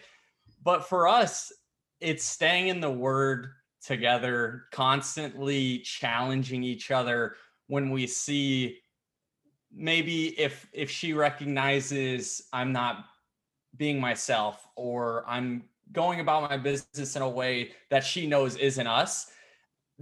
But for us, it's staying in the word together, constantly challenging each other when we see maybe if if she recognizes I'm not being myself or I'm going about my business in a way that she knows isn't us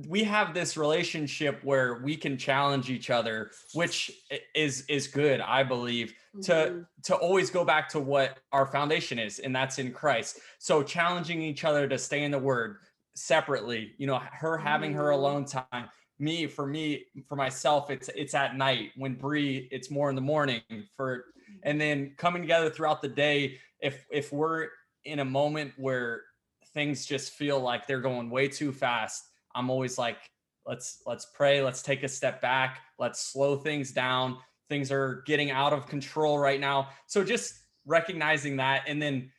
we have this relationship where we can challenge each other which is is good i believe to Mhm. to always go back to what our foundation is and that's in christ so challenging each other to stay in the word separately you know her having her Mhm. alone time me for me for myself it's it's at night when Bree it's more in the morning for and then coming together throughout the day if if we're in a moment where things just feel like they're going way too fast i'm always like let's let's pray let's take a step back let's slow things down. Things are getting out of control right now. So just recognizing that and then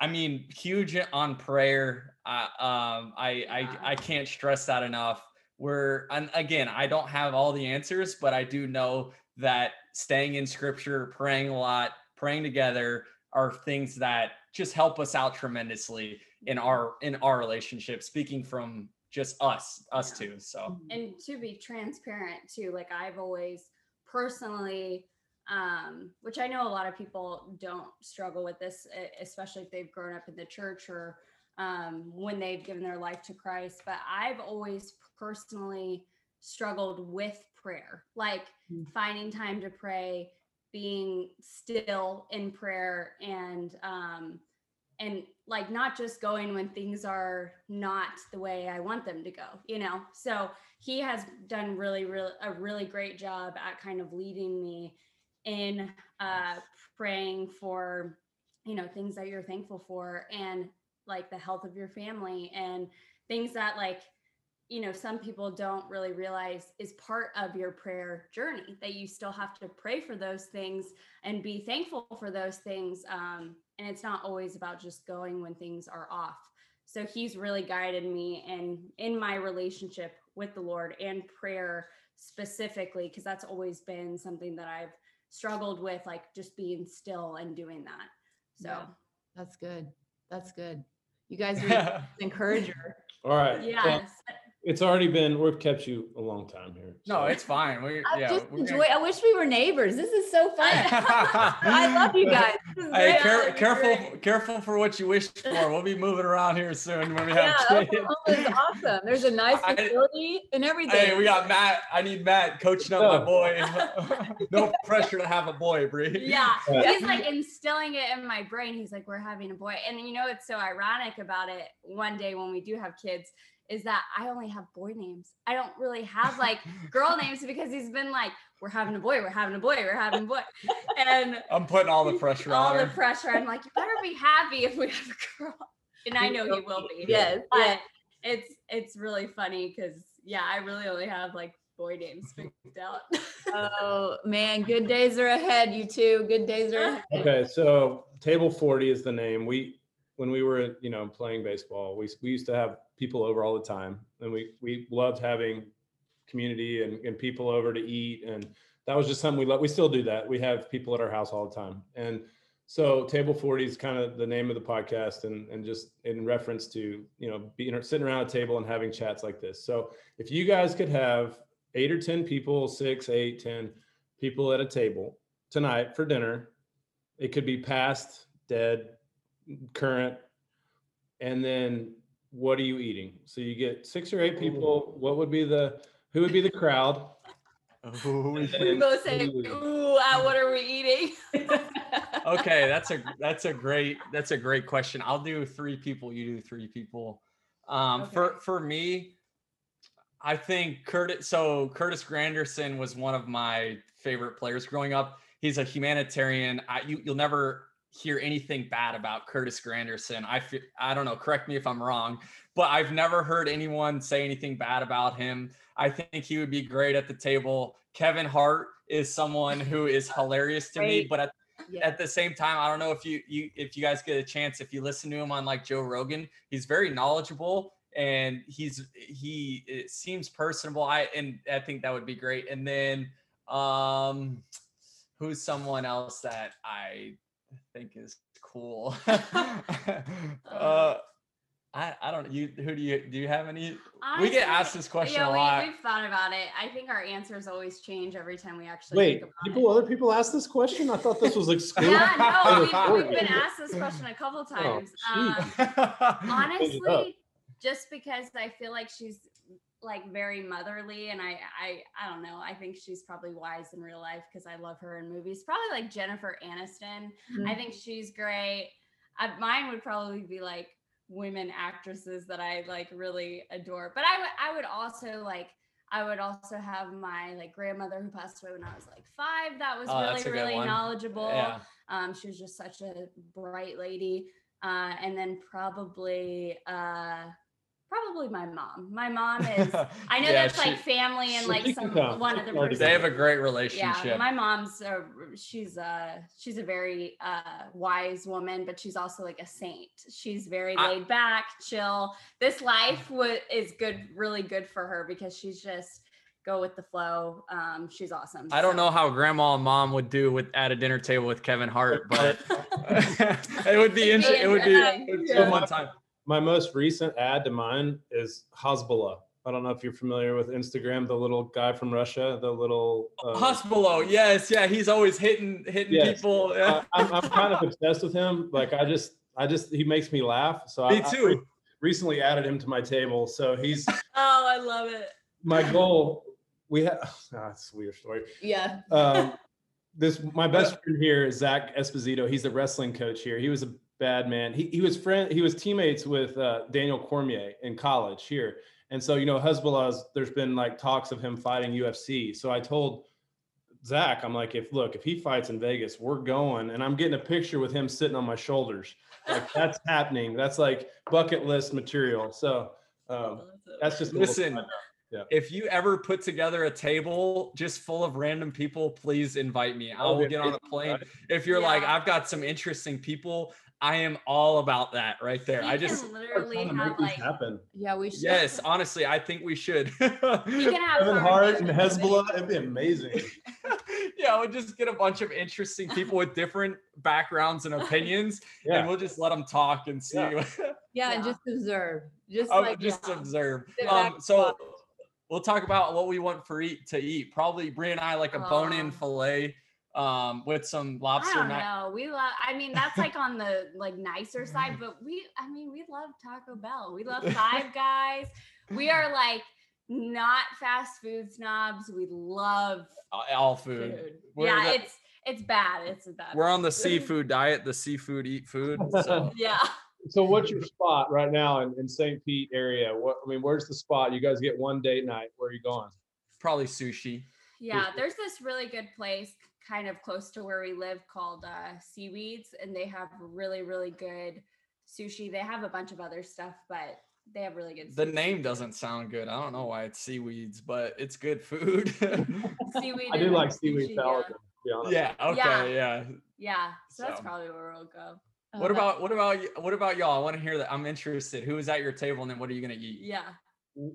i mean huge on prayer uh, um i i i can't stress that enough. We're and again i don't have all the answers but i do know that staying in scripture praying a lot praying together are things that just help us out tremendously in our in our relationship speaking from just us us Yeah. two so. And to be transparent too like i've always personally um which i know a lot of people don't struggle with this especially if they've grown up in the church or um when they've given their life to christ but i've always personally struggled with prayer like Mm. finding time to pray being still in prayer and um and like not just going when things are not the way I want them to go, you know. So he has done really, really a really great job at kind of leading me in uh, praying for, you know, things that you're thankful for and like the health of your family and things that like you know some people don't really realize is part of your prayer journey that you still have to pray for those things and be thankful for those things um, and it's not always about just going when things are off so he's really guided me and in my relationship with the lord and prayer specifically because that's always been something that i've struggled with like just being still and doing that so Yeah. That's good. That's good. You guys are an encourager. All right. well, yes it's already been, we've kept you a long time here. No, it's fine. We I yeah. just enjoy. gonna- I wish we were neighbors. This is so fun. I love you guys. This Hey, care, careful, great. careful for what you wish for. We'll be moving around here soon when we Yeah, have kids. Oklahoma awesome. There's a nice I- facility and everything. Hey, we got Matt. I need Matt coaching up my Oh. boy. no pressure to have a boy, Bree. Yeah, Yeah. he's like instilling it in my brain. He's like, "We're having a boy," and you know it's so ironic about it? One day when we do have kids, is that I only have boy names. I don't really have like girl names because he's been like, "We're having a boy. We're having a boy. We're having a boy," and I'm putting all the pressure all on All the him. pressure. I'm like, "You better be happy if we have a girl," and I know he will be. Yes. but yes. it's it's really funny because yeah, I really only have like boy names picked out. Oh man, good days are ahead. You two. Good days are ahead. Okay, so table 40 is the name. We, when we were, you know, playing baseball, we, we used to have people over all the time and we, we loved having community and, and people over to eat. And that was just something we love. We still do that. We have people at our house all the time. And so table 40 is kind of the name of the podcast and, and just in reference to, you know, being sitting around a table and having chats like this. So if you guys could have eight or 10 people, six, eight ten people at a table tonight for dinner, it could be past, dead, current, and then what are you eating? So you get six or eight people. What would be the who would be the crowd? We both say, who- "Ooh, ah, what are we eating?" okay, that's a that's a great that's a great question. I'll do three people. You do three people. Um, For for me, I think Curtis. So Curtis Granderson was one of my favorite players growing up. He's a humanitarian. I, you you'll never hear anything bad about Curtis Granderson. I feel I don't know. Correct me if I'm wrong, but I've never heard anyone say anything bad about him. I think he would be great at the table. Kevin Hart is someone who is hilarious to me, but at Yeah. at the same time, I don't know if you you if you guys get a chance, if you listen to him on like Joe Rogan, he's very knowledgeable and he's he it seems personable. I and I think that would be great. And then um who's someone else that I think is cool? uh I, I don't you who do you do you have any we get Honestly, asked this question yeah, a we, lot. We've thought about it. I think our answers always change every time we actually Wait, think about people, it. other people ask this question? I thought this was exclusive. Yeah, no, we've, we've been asked this question a couple times. Oh, um, Change it up. honestly, just because I feel like she's like very motherly, and I, I, I don't know. I think she's probably wise in real life because I love her in movies. Probably like Jennifer Aniston. Mm-hmm. I think she's great. I, mine would probably be like women actresses that I like really adore. But I would I would also like I would also have my like grandmother who passed away when I was like five. That was Oh, really really one. knowledgeable. yeah. Um, she was just such a bright lady. Uh, and then probably uh, probably my mom. My mom is. I know Yeah, that's she- like family and like some come. one She other can already person. they have a great relationship. Yeah, my mom's uh, she's a she's a very uh wise woman, but she's also like a saint. She's very I- laid back, chill. This life wa- is good, really good for her because she's just go with the flow. Um, she's awesome. I don't So- know how grandma and mom would do with at a dinner table with Kevin Hart, but it would be It'd be interesting. It would be, interesting. it would be Yeah. a fun time. My most recent ad to mine is Hasbulla. I don't know if you're familiar with Instagram, the little guy from Russia, the little. uh, Hasbulla, yes, yeah, he's always hitting hitting Yes. people. I, I'm, I'm kind of obsessed with him. Like I just, I just, he makes me laugh. So Me I, I too. re- recently added him to my table. So he's Oh, I love it. my goal. We have. Ah, it's a weird story. Yeah. Um, this my best friend here is Zach Esposito. He's the wrestling coach here. He was a bad man. He he was friend. He was teammates with uh, Daniel Cormier in college here, and so you know Hasbulla's. There's been like talks of him fighting UFC. So I told Zach, I'm like, if look, if he fights in Vegas, we're going, and I'm getting a picture with him sitting on my shoulders. Like that's happening. That's like bucket list material. So um, that's just Listen. Yeah. if you ever put together a table just full of random people, please invite me. I That'll will be get on a plane. If you're like, I've got some interesting people, I am all about that right there. We I just We're literally have make like happen. Yeah, we should. yes, honestly, I think we should. we can have Kevin Hart and. Hasbulla, it'd be amazing. yeah, we'll just get a bunch of interesting people with different backgrounds and opinions, and we'll just let them talk and see. Yeah. Yeah, and just observe. Just I'll like just yeah. observe. Um, so we'll talk about what we want for eat to eat. Probably Bree and I like a bone-in Oh. fillet um, with some I lobster. don't know. We love. I mean, that's like on the like nicer side, but we. I mean, we love Taco Bell. We love Five Guys. We are like not fast food snobs. We love all food. food. Yeah, the- it's it's bad. It's bad. We're on the seafood diet. The seafood eat food. So yeah. So what's your spot right now in, in St. Pete area? What I mean, where's the spot? You guys get one date night. Where are you going? probably sushi. Yeah, there's this really good place kind of close to where we live called uh, Seaweeds, and they have really, really good sushi. They have a bunch of other stuff, but they have really good. The name doesn't sound good. I don't know why it's seaweeds, but it's good food. seaweed. I do and like seaweed sushi, salad. Yeah. To be honest. yeah. Okay. Yeah. yeah, so that's probably where we'll go. Oh, What about what about what about y'all? I want to hear that. I'm interested. Who is at your table, and then what are you gonna eat? Yeah.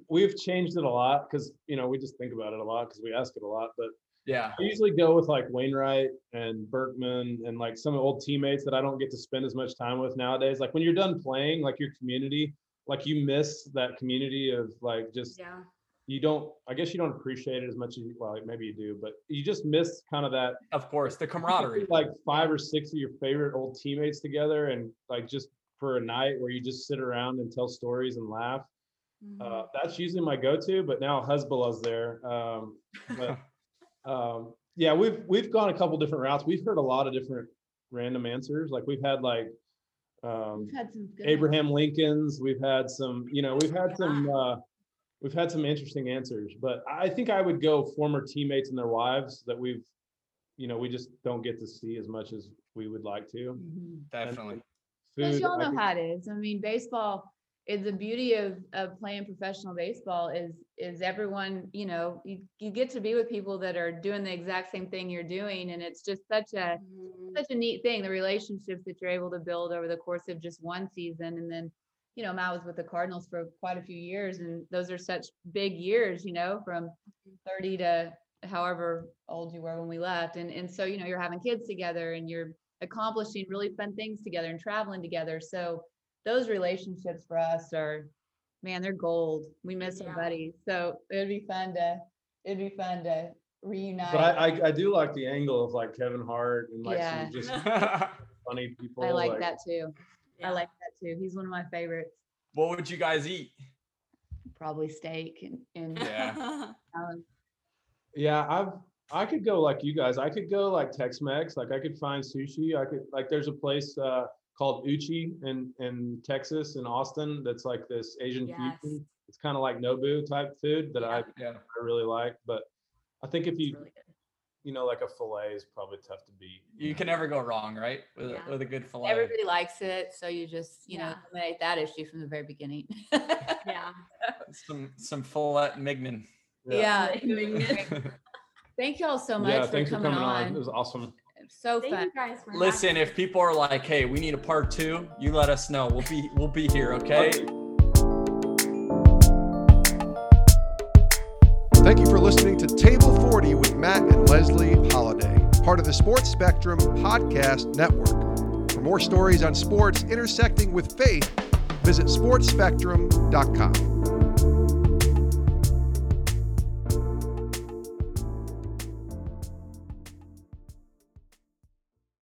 We've changed it a lot because you know we just think about it a lot because we ask it a lot. But Yeah. I usually go with like Wainwright and Berkman and like some old teammates that I don't get to spend as much time with nowadays. Like when you're done playing, like your community, like you miss that community of like just Yeah. you don't. I guess you don't appreciate it as much as you, well maybe you do, but you just miss kind of that Of course, the camaraderie. like five or six of your favorite old teammates together and like just for a night where you just sit around and tell stories and laugh. Mhm. Uh, that's usually my go-to, but now Hasbulla's there. Um, but um, yeah, we've we've gone a couple different routes. We've heard a lot of different random answers. Like we've had like um, We've had some good ones. Abraham Lincoln's. We've had some, you know, we've had some, uh, we've had some interesting answers. But I think I would go former teammates and their wives that we've, you know, we just don't get to see as much as we would like to. Mhm. Definitely. Because Food, y'all know think- how it is. I mean, baseball is the beauty of, of playing professional baseball is is everyone, you know, you, you get to be with people that are doing the exact same thing you're doing. And it's just such a Mhm. such a neat thing, the relationships that you're able to build over the course of just one season. And then, you know, Matt was with the Cardinals for quite a few years, and those are such big years, you know, from 30 to however old you were when we left. And and so, you know, you're having kids together and you're accomplishing really fun things together and traveling together. So those relationships for us are man, they're gold. We miss our buddies. So it'd be fun to it'd be fun to reunite. But I, I, I do like the angle of like Kevin Hart and like Yeah. some just funny people. I like that too. Yeah. I like that too. He's one of my favorites. what would you guys eat? Probably steak and, and Yeah. um, Yeah, I've I could go like you guys. I could go like Tex-Mex. Like I could find sushi. I could like there's a place uh, called Uchi in in Texas in Austin that's like this Asian Yes. fusion. It's kind of like Nobu type food that I, Yeah. I really like. But I think if It's you really you know like a fillet is probably tough to beat. You can never go wrong, right? With, Yeah. a, with a good fillet. everybody likes it. So you just, you know, eliminate that issue from the very beginning. Yeah. Some some filet mignon. yeah. Mignon. Thank you all so much yeah. for, Thanks for coming, coming on. on. It was awesome. So Thank fun. you guys for Listen, if people are like, "Hey, we need a part two, you let us know. We'll be we'll be here. Okay. Thank you for listening to Table 40 with Matt and Leslie Holliday, part of the Sports Spectrum Podcast Network. For more stories on sports intersecting with faith, visit sportsspectrum.com.